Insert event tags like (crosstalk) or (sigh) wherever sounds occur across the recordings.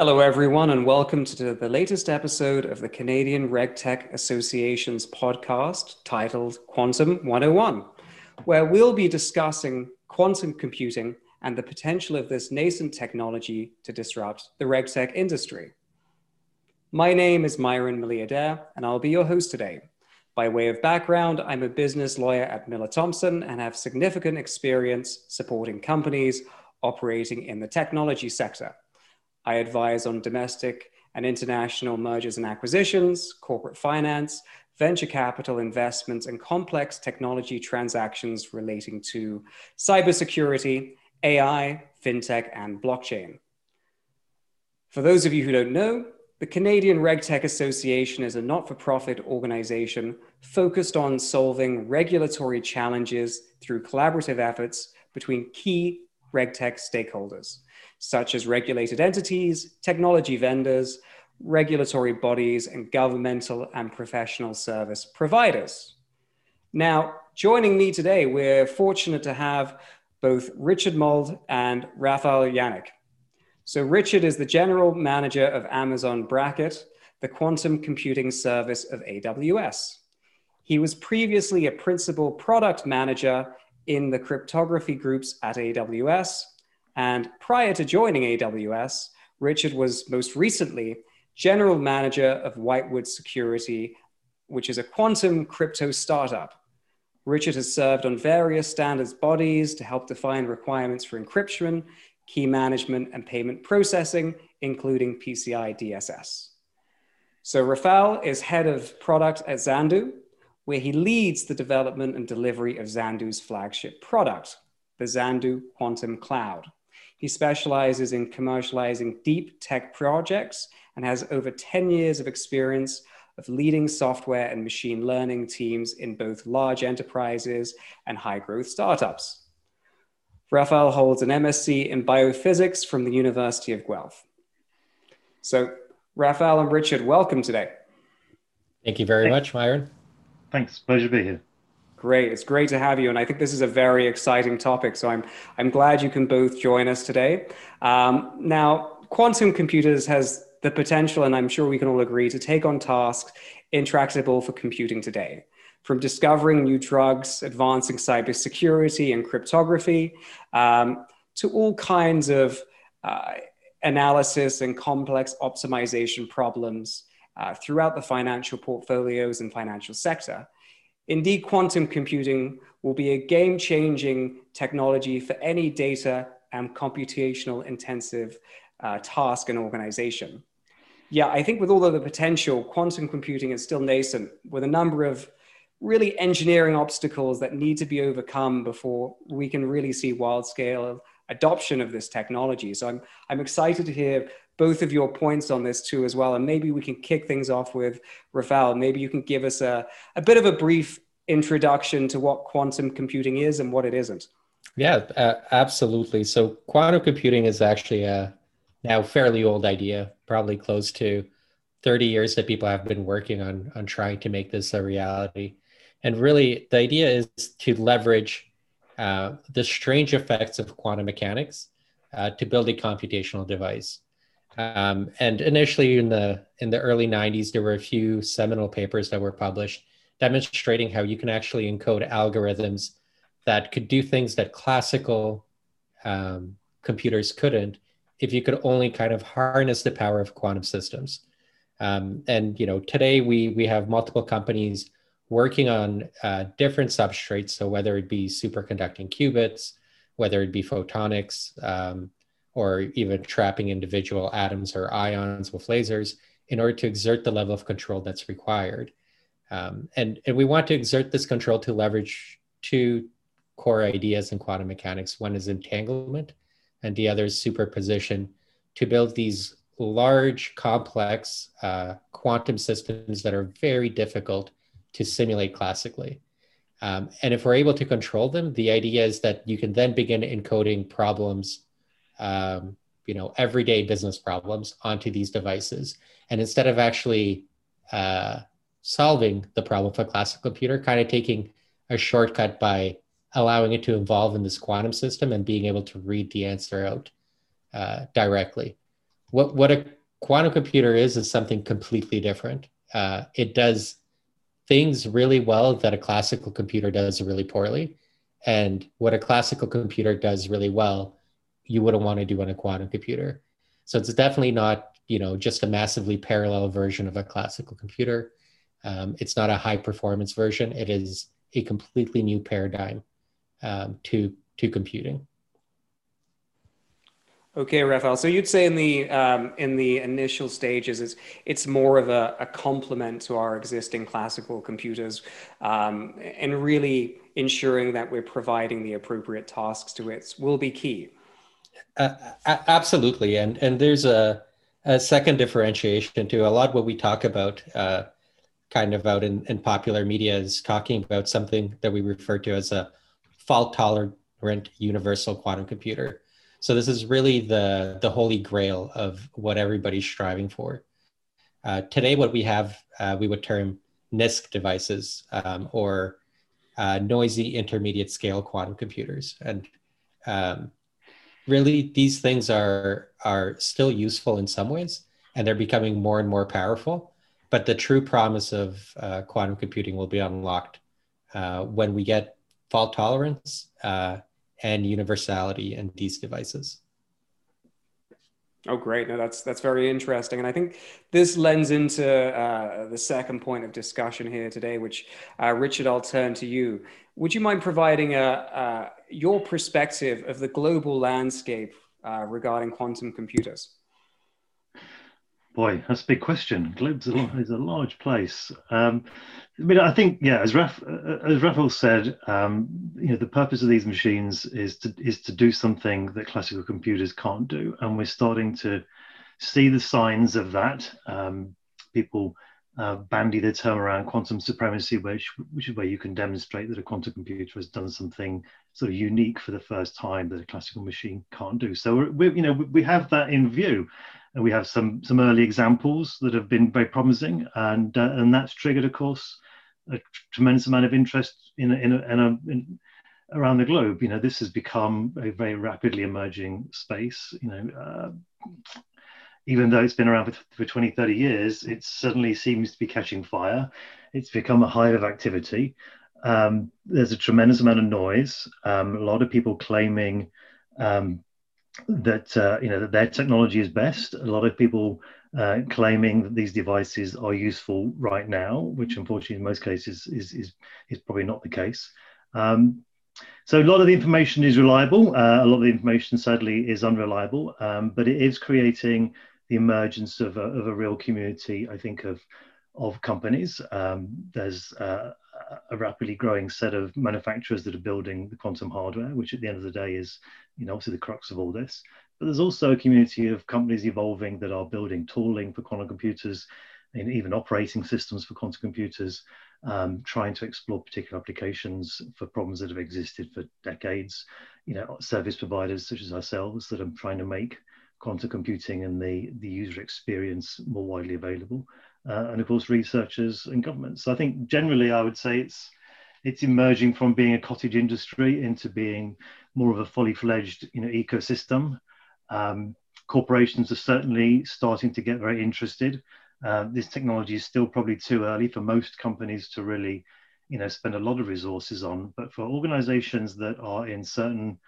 Hello, everyone, and welcome to the latest episode of the Canadian RegTech Association's podcast titled Quantum 101, where we'll be discussing quantum computing and the potential of this nascent technology to disrupt the RegTech industry. My name is Myron Mallia-Dare, and I'll be your host today. By way of background, I'm a business lawyer at Miller Thomson and have significant experience supporting companies operating in the technology sector. I advise on domestic and international mergers and acquisitions, corporate finance, venture capital investments, and complex technology transactions relating to cybersecurity, AI, fintech, and blockchain. For those of you who don't know, the Canadian RegTech Association is a not for profit organization focused on solving regulatory challenges through collaborative efforts between key RegTech stakeholders such as regulated entities, technology vendors, regulatory bodies, and governmental and professional service providers. Now, joining me today, we're fortunate to have both Richard Moulds and Raphael Janik. So, Richard is the general manager of Amazon Braket, the quantum computing service of AWS. He was previously a principal product manager in the cryptography groups at AWS and prior to joining AWS, Richard was most recently general manager of Whitewood Security, which is a quantum crypto startup. Richard has served on various standards bodies to help define requirements for encryption, key management, and payment processing, including PCI DSS. So Rafael is head of product at Xanadu, where he leads the development and delivery of Xanadu's flagship product, the Xanadu Quantum Cloud. He specializes in commercializing deep tech projects and has over 10 years of experience of leading software and machine learning teams in both large enterprises and high growth startups. Raphael holds an MSc in biophysics from the University of Guelph. So, Raphael and Richard, welcome today. Thank you very much, Myron. Thanks. Pleasure to be here. Great. It's great to have you. And I think this is a very exciting topic. So I'm, I'm glad you can both join us today. Um, now, quantum computers has the potential, and I'm sure we can all agree, to take on tasks intractable for computing today. From discovering new drugs, advancing cybersecurity and cryptography, um, to all kinds of uh, analysis and complex optimization problems uh, throughout the financial portfolios and financial sector. Indeed, quantum computing will be a game changing technology for any data and computational intensive uh, task and organization. Yeah, I think with all of the potential, quantum computing is still nascent with a number of really engineering obstacles that need to be overcome before we can really see wild scale adoption of this technology. So I'm, I'm excited to hear both of your points on this too as well. And maybe we can kick things off with Rafael. Maybe you can give us a, a bit of a brief introduction to what quantum computing is and what it isn't. Yeah, uh, absolutely. So quantum computing is actually a now fairly old idea, probably close to 30 years that people have been working on on trying to make this a reality. And really, the idea is to leverage uh, the strange effects of quantum mechanics uh, to build a computational device. Um, and initially in the in the early 90s, there were a few seminal papers that were published demonstrating how you can actually encode algorithms that could do things that classical um, computers couldn't if you could only kind of harness the power of quantum systems. Um, and you know, today we we have multiple companies working on uh, different substrates. So whether it be superconducting qubits, whether it be photonics, um, or even trapping individual atoms or ions with lasers in order to exert the level of control that's required. Um, and, and we want to exert this control to leverage two core ideas in quantum mechanics. One is entanglement, and the other is superposition to build these large, complex uh, quantum systems that are very difficult to simulate classically. Um, and if we're able to control them, the idea is that you can then begin encoding problems um, you know everyday business problems onto these devices. And instead of actually uh, solving the problem for a classical computer kind of taking a shortcut by allowing it to evolve in this quantum system and being able to read the answer out uh, directly. What what a quantum computer is is something completely different. Uh, it does things really well that a classical computer does really poorly, and what a classical computer does really well, you wouldn't want to do on a quantum computer. So it's definitely not you know just a massively parallel version of a classical computer. Um, it's not a high performance version. It is a completely new paradigm um, to to computing. Okay, Raphael. So you'd say in the um, in the initial stages, it's it's more of a, a complement to our existing classical computers, um, and really ensuring that we're providing the appropriate tasks to it will be key. Absolutely, and and there's a a second differentiation to a lot of what we talk about, uh, kind of out in, in popular media, is talking about something that we refer to as a fault tolerant universal quantum computer. So this is really the the holy grail of what everybody's striving for. Uh, today, what we have, uh, we would term NISQ devices um, or uh, noisy intermediate scale quantum computers, and um, really these things are are still useful in some ways, and they're becoming more and more powerful. But the true promise of uh, quantum computing will be unlocked uh, when we get fault tolerance uh, and universality in these devices. Oh, great! No, that's that's very interesting, and I think this lends into uh, the second point of discussion here today, which uh, Richard, I'll turn to you. Would you mind providing a, your perspective of the global landscape uh, regarding quantum computers? Boy, that's a big question. Globe's a, is a large place. Um, I mean, I think, yeah, as Raf, as Raphael said, um, you know, the purpose of these machines is to is to do something that classical computers can't do, and we're starting to see the signs of that. Um, people uh, bandy the term around quantum supremacy, which which is where you can demonstrate that a quantum computer has done something sort of unique for the first time that a classical machine can't do. So we, you know, we have that in view, and we have some some early examples that have been very promising, and uh, and that's triggered, of course, a tremendous amount of interest in in, in, in around the globe. You know, this has become a very rapidly emerging space. You know. Uh, even though it's been around for, for 20, 30 years, it suddenly seems to be catching fire. It's become a hive of activity. Um, there's a tremendous amount of noise. Um, a lot of people claiming um, that uh, you know that their technology is best. A lot of people uh, claiming that these devices are useful right now, which unfortunately in most cases is is is probably not the case. Um, so a lot of the information is reliable. Uh, a lot of the information sadly is unreliable, um, but it is creating the emergence of a, of a real community. I think of of companies. Um, there's uh, a rapidly growing set of manufacturers that are building the quantum hardware, which at the end of the day is, you know, obviously the crux of all this. But there's also a community of companies evolving that are building tooling for quantum computers and even operating systems for quantum computers, um, trying to explore particular applications for problems that have existed for decades. You know, service providers such as ourselves that are trying to make quantum computing and the, the user experience more widely available uh, and of course researchers and governments. So I think generally I would say it's it's emerging from being a cottage industry into being more of a fully fledged you know ecosystem. Um, corporations are certainly starting to get very interested. Uh, this technology is still probably too early for most companies to really you know spend a lot of resources on but for organizations that are in certain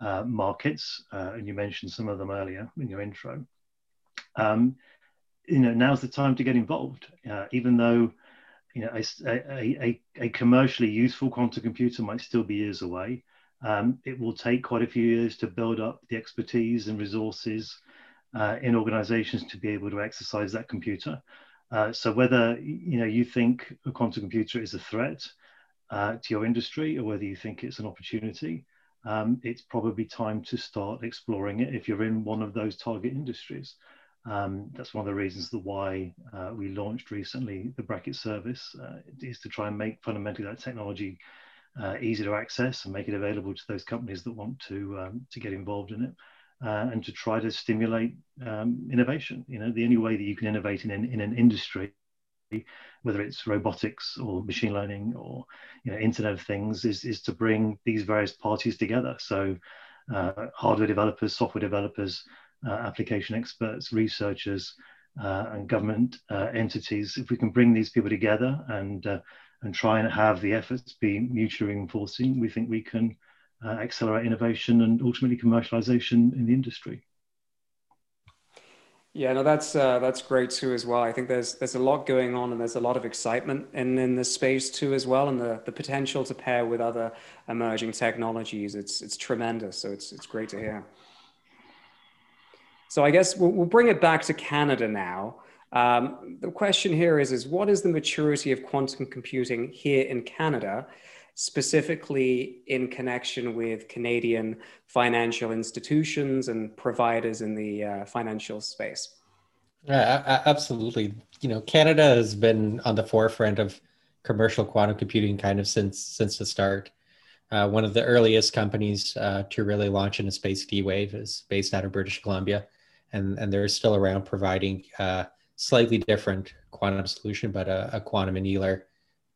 uh, markets uh, and you mentioned some of them earlier in your intro um, you know now's the time to get involved. Uh, even though you know a, a, a, commercially useful quantum computer might still be years away um, it will take quite a few years to build up the expertise and resources uh, in organizations to be able to exercise that computer. Uh, so whether you know you think a quantum computer is a threat uh, to your industry or whether you think it's an opportunity um, it's probably time to start exploring it if you're in one of those target industries um, that's one of the reasons that why uh, we launched recently the Braket service uh, is to try and make fundamentally that technology uh, easy to access and make it available to those companies that want to um, to get involved in it uh, and to try to stimulate um, innovation. You know, the only way that you can innovate in, in an industry, whether it's robotics or machine learning or you know Internet of Things, is is to bring these various parties together. So uh, hardware developers, software developers, application experts, researchers, uh, and government uh, entities. If we can bring these people together and uh, and try and have the efforts be mutually reinforcing, we think we can accelerate innovation and ultimately commercialization in the industry. Yeah, no, that's uh, that's great too as well. I think there's there's a lot going on and there's a lot of excitement in in this space too as well, and the, the potential to pair with other emerging technologies. It's it's tremendous. So it's it's great to hear. So I guess we'll, we'll bring it back to Canada now. Um, the question here is, is what is the maturity of quantum computing here in Canada, specifically in connection with Canadian financial institutions and providers in the uh, financial space? Yeah, absolutely. You know, Canada has been on the forefront of commercial quantum computing kind of since since the start. Uh, one of the earliest companies uh, to really launch in into space, D-Wave, is based out of British Columbia, and and they're still around providing uh, slightly different quantum solution, but a, a quantum annealer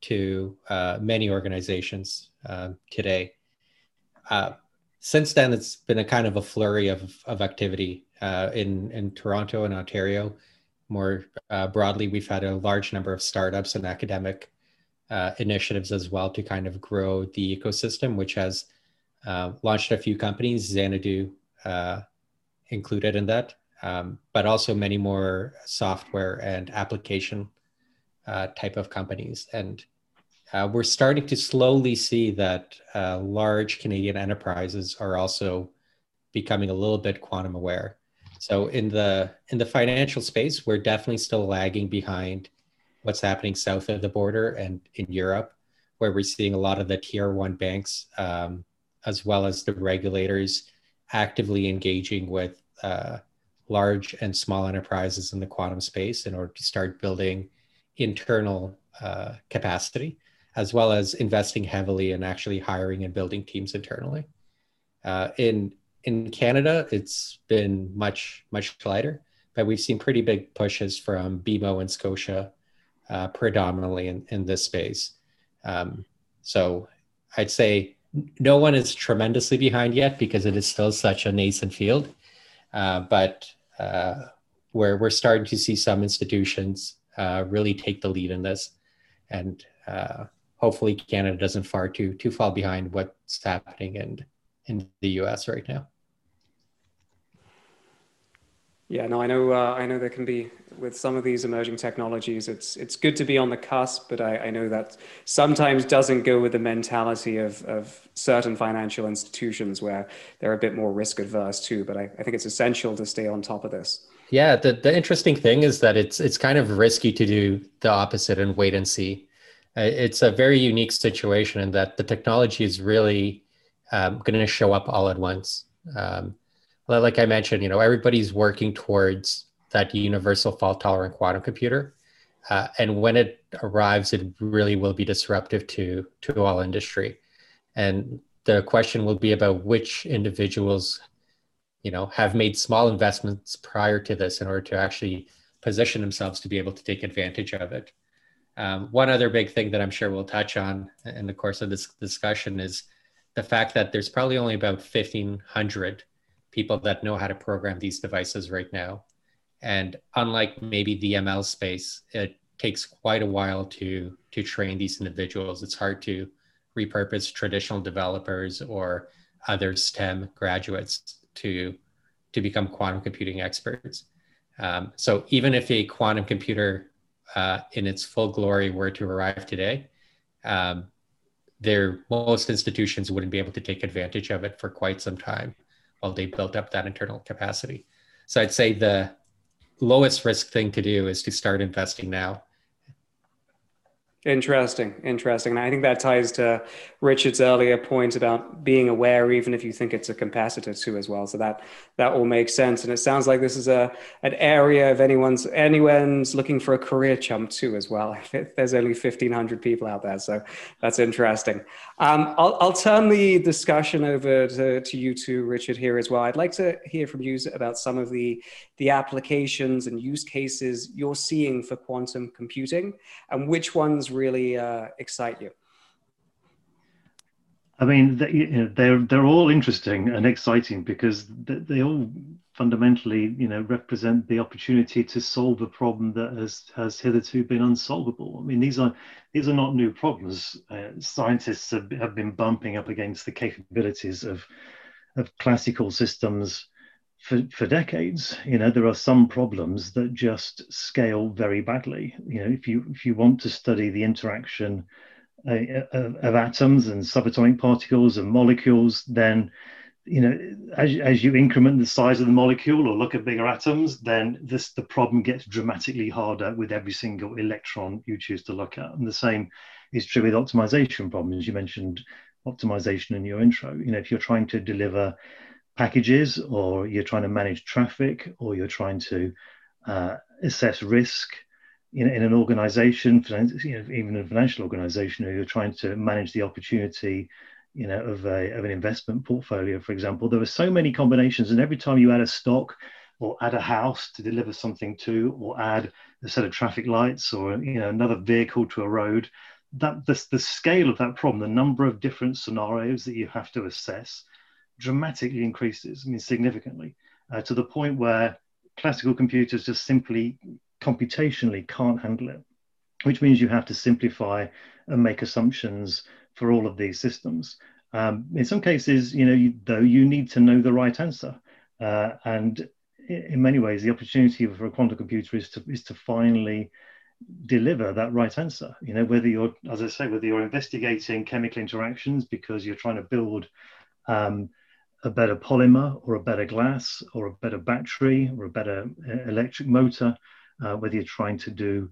to uh, many organizations uh, today. Since then, it's been a kind of a flurry of, of activity uh, in, in Toronto and Ontario. More uh, broadly, we've had a large number of startups and academic initiatives as well to kind of grow the ecosystem, which has launched a few companies, Xanadu included in that, um, but also many more software and application uh, type of companies. And uh, we're starting to slowly see that uh, large Canadian enterprises are also becoming a little bit quantum aware. So in the in the financial space, we're definitely still lagging behind what's happening south of the border and in Europe, where we're seeing a lot of the tier one banks, um, as well as the regulators, actively engaging with uh, large and small enterprises in the quantum space in order to start building internal uh, capacity as well as investing heavily in actually hiring and building teams internally. Uh, in in Canada, it's been much much lighter, but we've seen pretty big pushes from BMO and Scotia, uh, predominantly in, in this space. Um, so I'd say no one is tremendously behind yet because it is still such a nascent field, uh, but uh, where we're starting to see some institutions uh, really take the lead in this, and uh, hopefully Canada doesn't far too too far behind what's happening in in the U.S. right now. Yeah, no, I know. Uh, I know there can be with some of these emerging technologies. It's it's good to be on the cusp, but I, I know that sometimes doesn't go with the mentality of of certain financial institutions where they're a bit more risk adverse too. But I, I think it's essential to stay on top of this. Yeah, the the interesting thing is that it's it's kind of risky to do the opposite and wait and see. It's a very unique situation in that the technology is really um, going to show up all at once. Um, like I mentioned, you know, everybody's working towards that universal fault tolerant quantum computer. Uh, and when it arrives, it really will be disruptive to, to all industry. And the question will be about which individuals, you know, have made small investments prior to this in order to actually position themselves to be able to take advantage of it. Um, one other big thing that I'm sure we'll touch on in the course of this discussion is the fact that there's probably only about 1,500 people that know how to program these devices right now. And unlike maybe the ML space, it takes quite a while to, to train these individuals. It's hard to repurpose traditional developers or other STEM graduates to, to become quantum computing experts. Um, so even if a quantum computer uh, in its full glory were to arrive today, um, there most institutions wouldn't be able to take advantage of it for quite some time while they built up that internal capacity. So I'd say the lowest risk thing to do is to start investing now Interesting, interesting. And I think that ties to Richard's earlier point about being aware, even if you think it's a capacitor too, as well. So that that all makes sense. And it sounds like this is a an area of anyone's anyone's looking for a career chump too, as well. (laughs) There's only 1,500 people out there, so that's interesting. Um, I'll I'll turn the discussion over to, to you two, Richard, here as well. I'd like to hear from you about some of the the applications and use cases you're seeing for quantum computing, and which ones really uh, excite you? I mean, they, you know, they're they're all interesting and exciting because they, they all fundamentally, you know, represent the opportunity to solve a problem that has has hitherto been unsolvable. I mean, these are these are not new problems. Uh, scientists have, have been bumping up against the capabilities of of classical systems for, for decades. You know, there are some problems that just scale very badly. You know, if you if you want to study the interaction uh, of, of atoms and subatomic particles and molecules, then you know, as, as you increment the size of the molecule or look at bigger atoms, then this the problem gets dramatically harder with every single electron you choose to look at. And the same is true with optimization problems. You mentioned optimization in your intro. You know, if you're trying to deliver packages or you're trying to manage traffic or you're trying to uh, assess risk in, in an organization, you know, even a financial organization, or you're trying to manage the opportunity you know, of, a, of an investment portfolio, for example, there are so many combinations. And every time you add a stock or add a house to deliver something to, or add a set of traffic lights or, you know, another vehicle to a road, that the, the scale of that problem, the number of different scenarios that you have to assess dramatically increases, I mean, significantly, uh, to the point where classical computers just simply computationally can't handle it, which means you have to simplify and make assumptions for all of these systems. Um, in some cases, you know, you, though you need to know the right answer, uh, and in many ways, the opportunity for a quantum computer is to is to finally deliver that right answer. You know, whether you're, as I say, whether you're investigating chemical interactions because you're trying to build um, a better polymer or a better glass or a better battery or a better uh, electric motor, uh, whether you're trying to do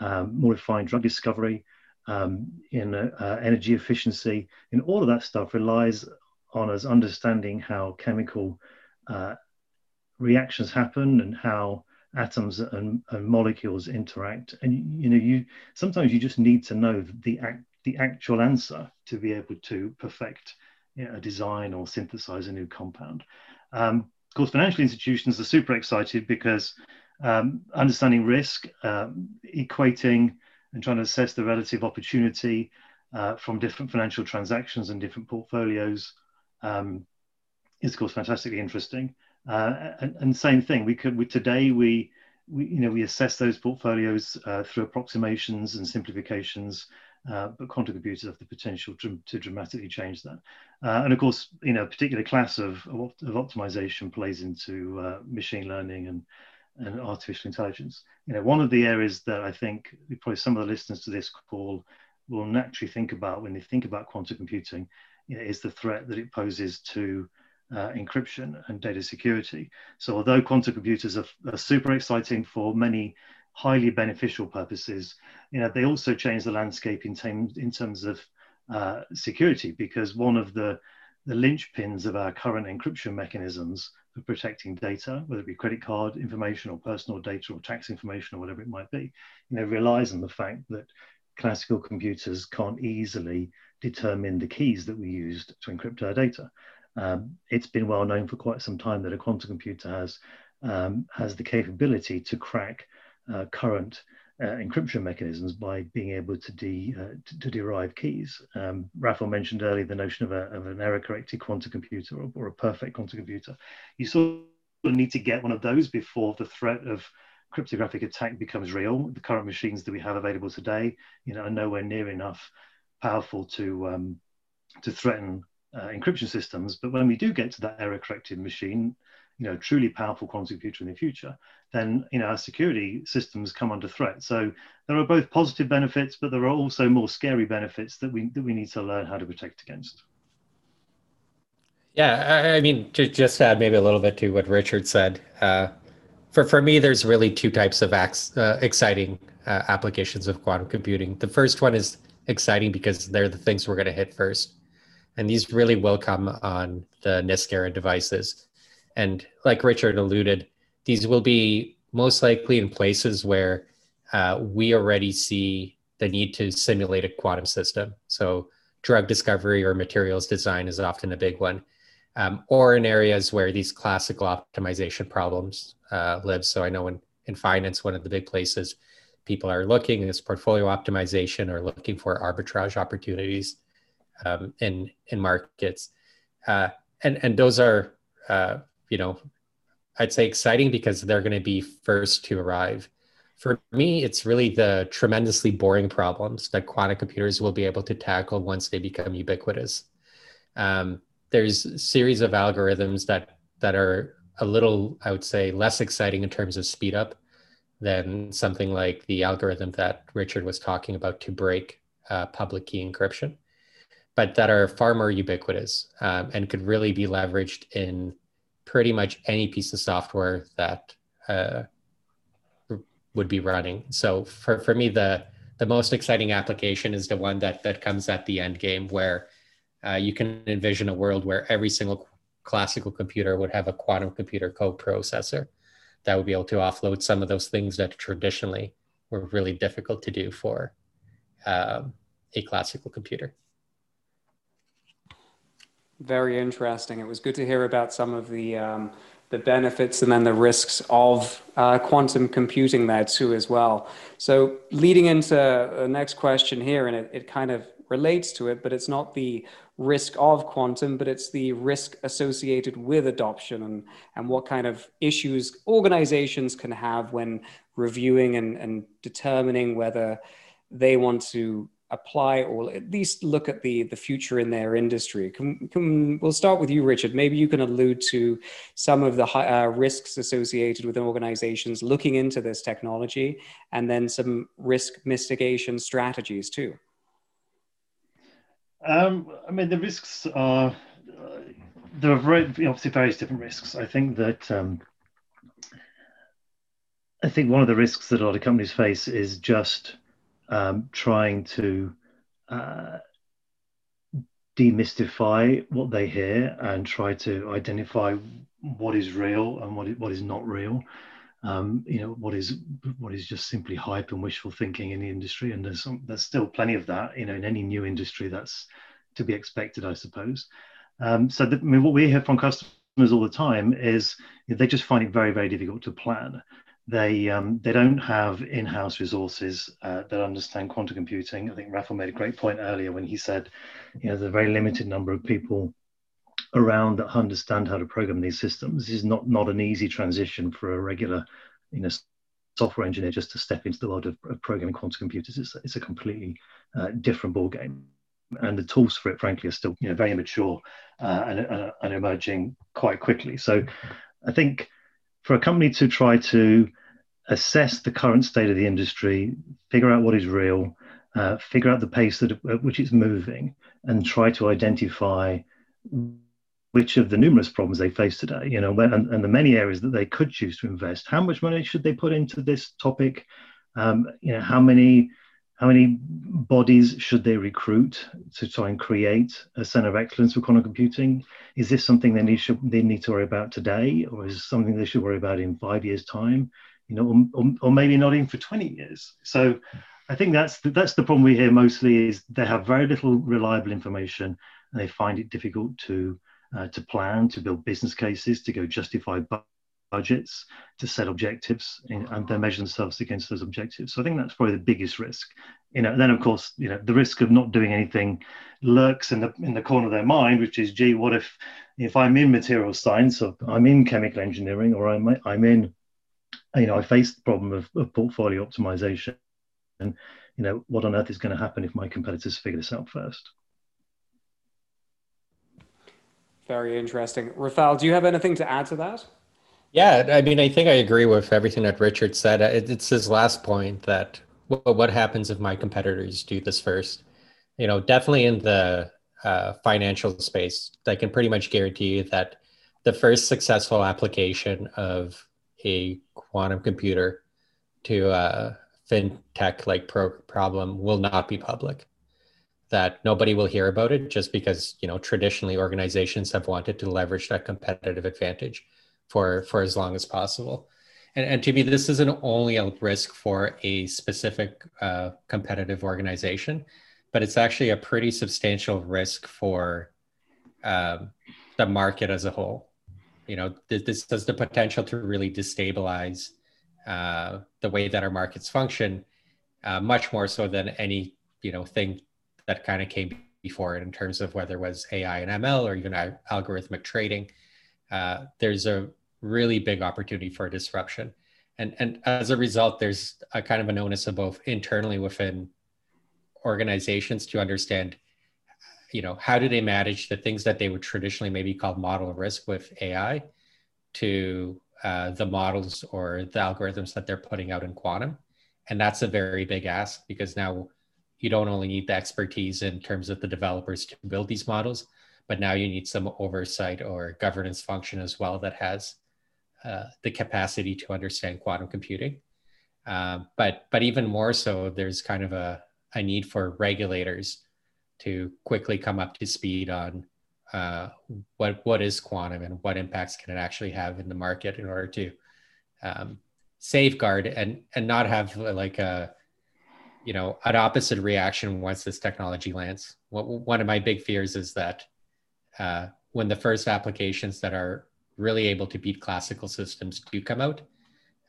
um, more refined drug discovery, um, in uh, energy efficiency, and all of that stuff relies on us understanding how chemical uh, reactions happen and how atoms and, and, molecules interact. And you know, you sometimes you just need to know the act, the actual answer to be able to perfect you know, a design or synthesize a new compound. Um, of course, financial institutions are super excited because um, understanding risk, um, equating and trying to assess the relative opportunity uh, from different financial transactions and different portfolios um, is of course fantastically interesting. Uh, and, and, same thing, we could we, today we, we you know we assess those portfolios uh, through approximations and simplifications, uh, but quantum computers have the potential to, to dramatically change that. Uh, and of course, you know, a particular class of, of, of optimization plays into uh, machine learning and and artificial intelligence. You know, one of the areas that I think probably some of the listeners to this call will naturally think about when they think about quantum computing you know, is the threat that it poses to uh, encryption and data security. So although quantum computers are, are, super exciting for many highly beneficial purposes, you know, they also change the landscape in, term, in terms of uh, security because one of the the linchpins of our current encryption mechanisms for protecting data, whether it be credit card information or personal data or tax information or whatever it might be, you know, relies on the fact that classical computers can't easily determine the keys that we used to encrypt our data. Um, it's been well known for quite some time that a quantum computer has um, has the capability to crack current uh, encryption mechanisms by being able to, de, uh, to, to, derive keys. Um, Raphael mentioned earlier the notion of, a, of an error-corrected quantum computer or, or, a perfect quantum computer. You sort of need to get one of those before the threat of cryptographic attack becomes real. The current machines that we have available today, you know, are nowhere near enough powerful to um, to threaten uh, encryption systems. But when we do get to that error-corrected machine, you know, truly powerful quantum computer in the future, then you know our security systems come under threat. So there are both positive benefits, but there are also more scary benefits that we that we need to learn how to protect against. Yeah, I mean, to just add maybe a little bit to what Richard said. Uh, for for me, there's really two types of uh, exciting uh, applications of quantum computing. The first one is exciting because they're the things we're going to hit first, and these really will come on the NISQ era devices. And like Richard alluded, these will be most likely in places where uh, we already see the need to simulate a quantum system. So drug discovery or materials design is often a big one. Um, or in areas where these classical optimization problems uh, live. So I know in, in finance, one of the big places people are looking is portfolio optimization or looking for arbitrage opportunities um, in in markets. Uh, and and those are uh, you know I'd say exciting because they're going to be first to arrive. For me, it's really the tremendously boring problems that quantum computers will be able to tackle once they become ubiquitous. Um, there's a series of algorithms that that are a little, I would say, less exciting in terms of speed up than something like the algorithm that Richard was talking about to break uh, public key encryption, but that are far more ubiquitous um, and could really be leveraged in pretty much any piece of software that uh, would be running. So for, for me, the the most exciting application is the one that that comes at the end game where uh, you can envision a world where every single classical computer would have a quantum computer co-processor that would be able to offload some of those things that traditionally were really difficult to do for um, a classical computer. Very interesting. It was good to hear about some of the um, the benefits and then the risks of uh, quantum computing there too as well. So leading into the next question here, and it, it kind of relates to it, but it's not the risk of quantum, but it's the risk associated with adoption and, and what kind of issues organizations can have when reviewing and, and determining whether they want to apply or at least look at the the future in their industry. Can, can we'll start with you richard. Maybe you can allude to some of the uh, risks associated with organizations looking into this technology and then some risk mitigation strategies too. Um, I mean, the risks are uh, there are very, obviously various different risks. I think that um, I think one of the risks that a lot of companies face is just um, trying to uh, demystify what they hear and try to identify what is real and what is, what is not real. Um, you know what is what is just simply hype and wishful thinking in the industry. And there's some, there's still plenty of that you know in any new industry that's to be expected i suppose. Um, so the, I mean, what we hear from customers all the time is they just find it very very difficult to plan they um, they don't have in-house resources uh, that understand quantum computing i think Rafal made a great point earlier when he said you know there's a very limited number of people around that understand how to program these systems. This is not not an easy transition for a regular, you know, software engineer just to step into the world of, of programming quantum computers. It's, it's a completely uh, different ball game, and the tools for it, frankly, are still you know very immature uh, and, and emerging quite quickly. So, I think for a company to try to assess the current state of the industry, figure out what is real, uh, figure out the pace that, at which it's moving, and try to identify which of the numerous problems they face today, you know, and, and the many areas that they could choose to invest. How much money should they put into this topic? Um, you know, how many how many bodies should they recruit to try and create a center of excellence for quantum computing? Is this something they need, should, they need to worry about today, or is something they should worry about in five years' time? You know, or, or, maybe not even for 20 years. So I think that's the, that's the problem we hear mostly is they have very little reliable information and they find it difficult to uh, to plan, to build business cases, to go justify budgets, to set objectives, in, and then measure themselves against those objectives. So I think that's probably the biggest risk. You know, then of course, you know, the risk of not doing anything lurks in the in the corner of their mind, which is, gee, what if if I'm in material science, or I'm in chemical engineering, or I'm I'm in, you know, I face the problem of, of portfolio optimization, and you know, what on earth is going to happen if my competitors figure this out first? Very interesting. Rafal, do you have anything to add to that? Yeah, I mean, I think I agree with everything that Richard said. It's his last point that what happens if my competitors do this first? You know, definitely in the uh, financial space, I can pretty much guarantee you that the first successful application of a quantum computer to a fintech like pro- problem will not be public that nobody will hear about it just because you know traditionally organizations have wanted to leverage that competitive advantage for for as long as possible and, and to me this isn't only a risk for a specific uh, competitive organization but it's actually a pretty substantial risk for um, the market as a whole you know th- this has the potential to really destabilize uh, the way that our markets function uh, much more so than any you know thing that kind of came before it in terms of whether it was AI and ML or even algorithmic trading. Uh, there's a really big opportunity for disruption. And, and as a result, there's a kind of an onus of both internally within organizations to understand, you know, how do they manage the things that they would traditionally maybe call model risk with AI to uh, the models or the algorithms that they're putting out in quantum. And that's a very big ask because now you don't only need the expertise in terms of the developers to build these models, but now you need some oversight or governance function as well that has uh, the capacity to understand quantum computing. Um, but but even more so, there's kind of a, a need for regulators to quickly come up to speed on uh, what what is quantum and what impacts can it actually have in the market in order to um, safeguard and and not have like a you know an opposite reaction once this technology lands. One of my big fears is that uh, when the first applications that are really able to beat classical systems do come out,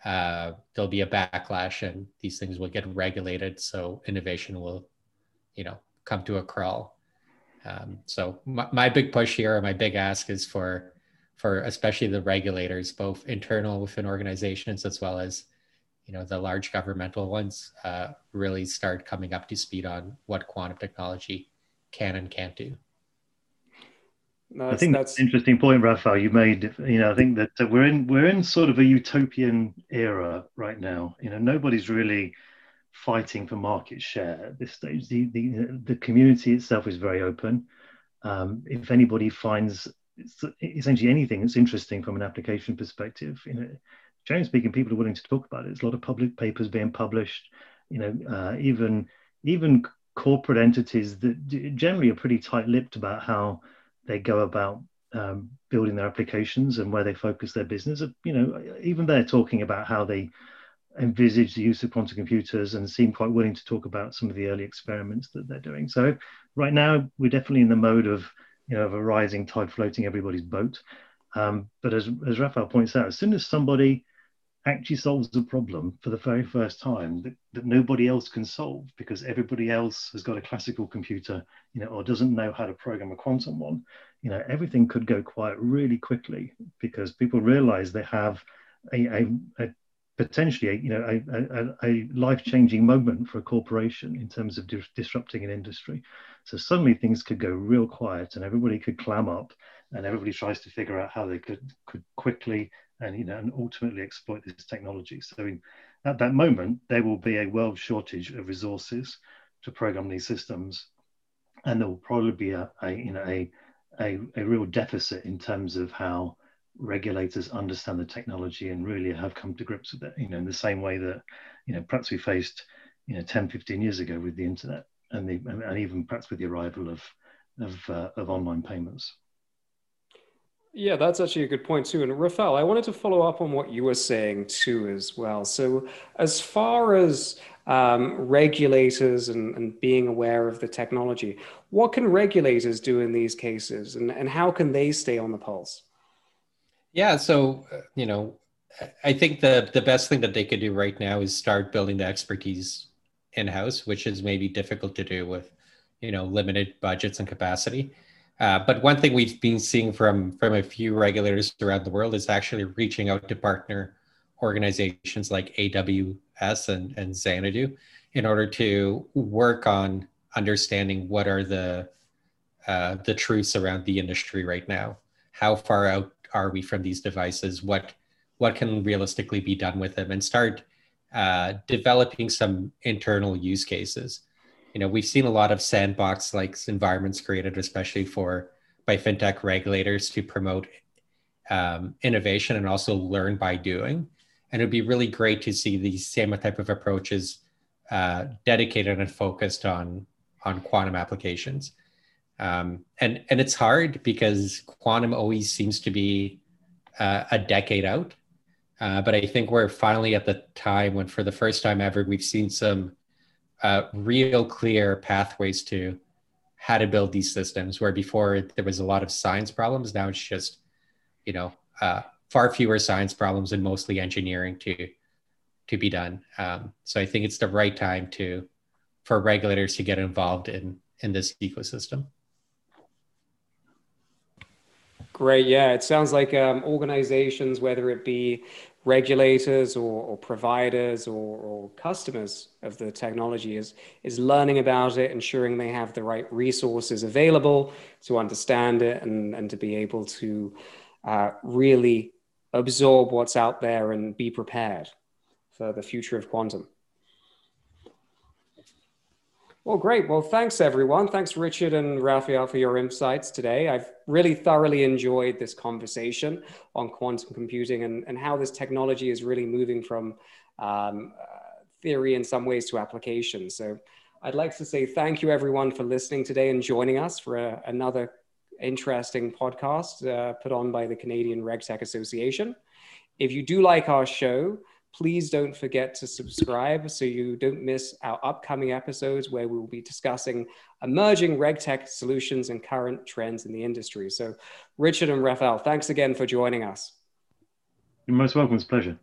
uh, there'll be a backlash and these things will get regulated. So innovation will, you know, come to a crawl. Um, so my, my big push here, my big ask is for, for especially the regulators, both internal within organizations as well as, you know, the large governmental ones, uh, really start coming up to speed on what quantum technology can and can't do. No, I think that's an interesting point, Raphael. You made. You know, I think that we're in we're in sort of a utopian era right now. You know, nobody's really fighting for market share at this stage. The the, the community itself is very open. Um, if anybody finds essentially anything that's interesting from an application perspective, you know, generally speaking, people are willing to talk about it. There's a lot of public papers being published. You know, uh, even even corporate entities that generally are pretty tight-lipped about how they go about um, building their applications and where they focus their business. You know, even they're talking about how they envisage the use of quantum computers and seem quite willing to talk about some of the early experiments that they're doing. So right now we're definitely in the mode of you know of a rising tide floating everybody's boat. Um, but as as Raphael points out, as soon as somebody actually solves a problem for the very first time that, that nobody else can solve because everybody else has got a classical computer, you know, or doesn't know how to program a quantum one, you know, everything could go quiet really quickly because people realize they have a, a, a potentially a, you know a, a, life-changing moment for a corporation in terms of di- disrupting an industry. So suddenly things could go real quiet and everybody could clam up and everybody tries to figure out how they could could quickly and you know and ultimately exploit this technology. So in, at that moment there will be a world shortage of resources to program these systems and there will probably be a, a you know a, a, a real deficit in terms of how regulators understand the technology and really have come to grips with it you know in the same way that you know perhaps we faced you know 10 15 years ago with the internet and the and even perhaps with the arrival of of, uh, of online payments yeah, that's actually a good point too. And Rafael, I wanted to follow up on what you were saying too as well. So, as far as um, regulators and, and being aware of the technology, what can regulators do in these cases, and, and how can they stay on the pulse? Yeah, so uh, you know, I think the the best thing that they could do right now is start building the expertise in house, which is maybe difficult to do with you know limited budgets and capacity. Uh, but one thing we've been seeing from from a few regulators around the world is actually reaching out to partner organizations like AWS and, and Xanadu in order to work on understanding what are the uh, the truths around the industry right now. How far out are we from these devices? What what can realistically be done with them? And start uh, developing some internal use cases you know we've seen a lot of sandbox like environments created especially for by fintech regulators to promote um, innovation and also learn by doing. And it'd be really great to see these same type of approaches uh, dedicated and focused on on quantum applications. Um, and and it's hard because quantum always seems to be uh, a decade out. Uh, but i think we're finally at the time when for the first time ever we've seen some uh, real clear pathways to how to build these systems where before there was a lot of science problems now it's just you know uh, far fewer science problems and mostly engineering to to be done um, so i think it's the right time to for regulators to get involved in in this ecosystem Great. Yeah, it sounds like um, organizations, whether it be regulators or, or providers or, or, customers of the technology, is, is learning about it, ensuring they have the right resources available to understand it and, and to be able to uh, really absorb what's out there and be prepared for the future of quantum. Well, great. Well, thanks everyone. Thanks, Richard and Raphael, for your insights today. I've really thoroughly enjoyed this conversation on quantum computing and, and how this technology is really moving from um, uh, theory in some ways to application. So I'd like to say thank you everyone for listening today and joining us for a, another interesting podcast uh, put on by the Canadian RegTech Association. If you do like our show, Please don't forget to subscribe so you don't miss our upcoming episodes where we will be discussing emerging RegTech solutions and current trends in the industry. So, Richard and Raphael, thanks again for joining us. You're most welcome. It's a pleasure.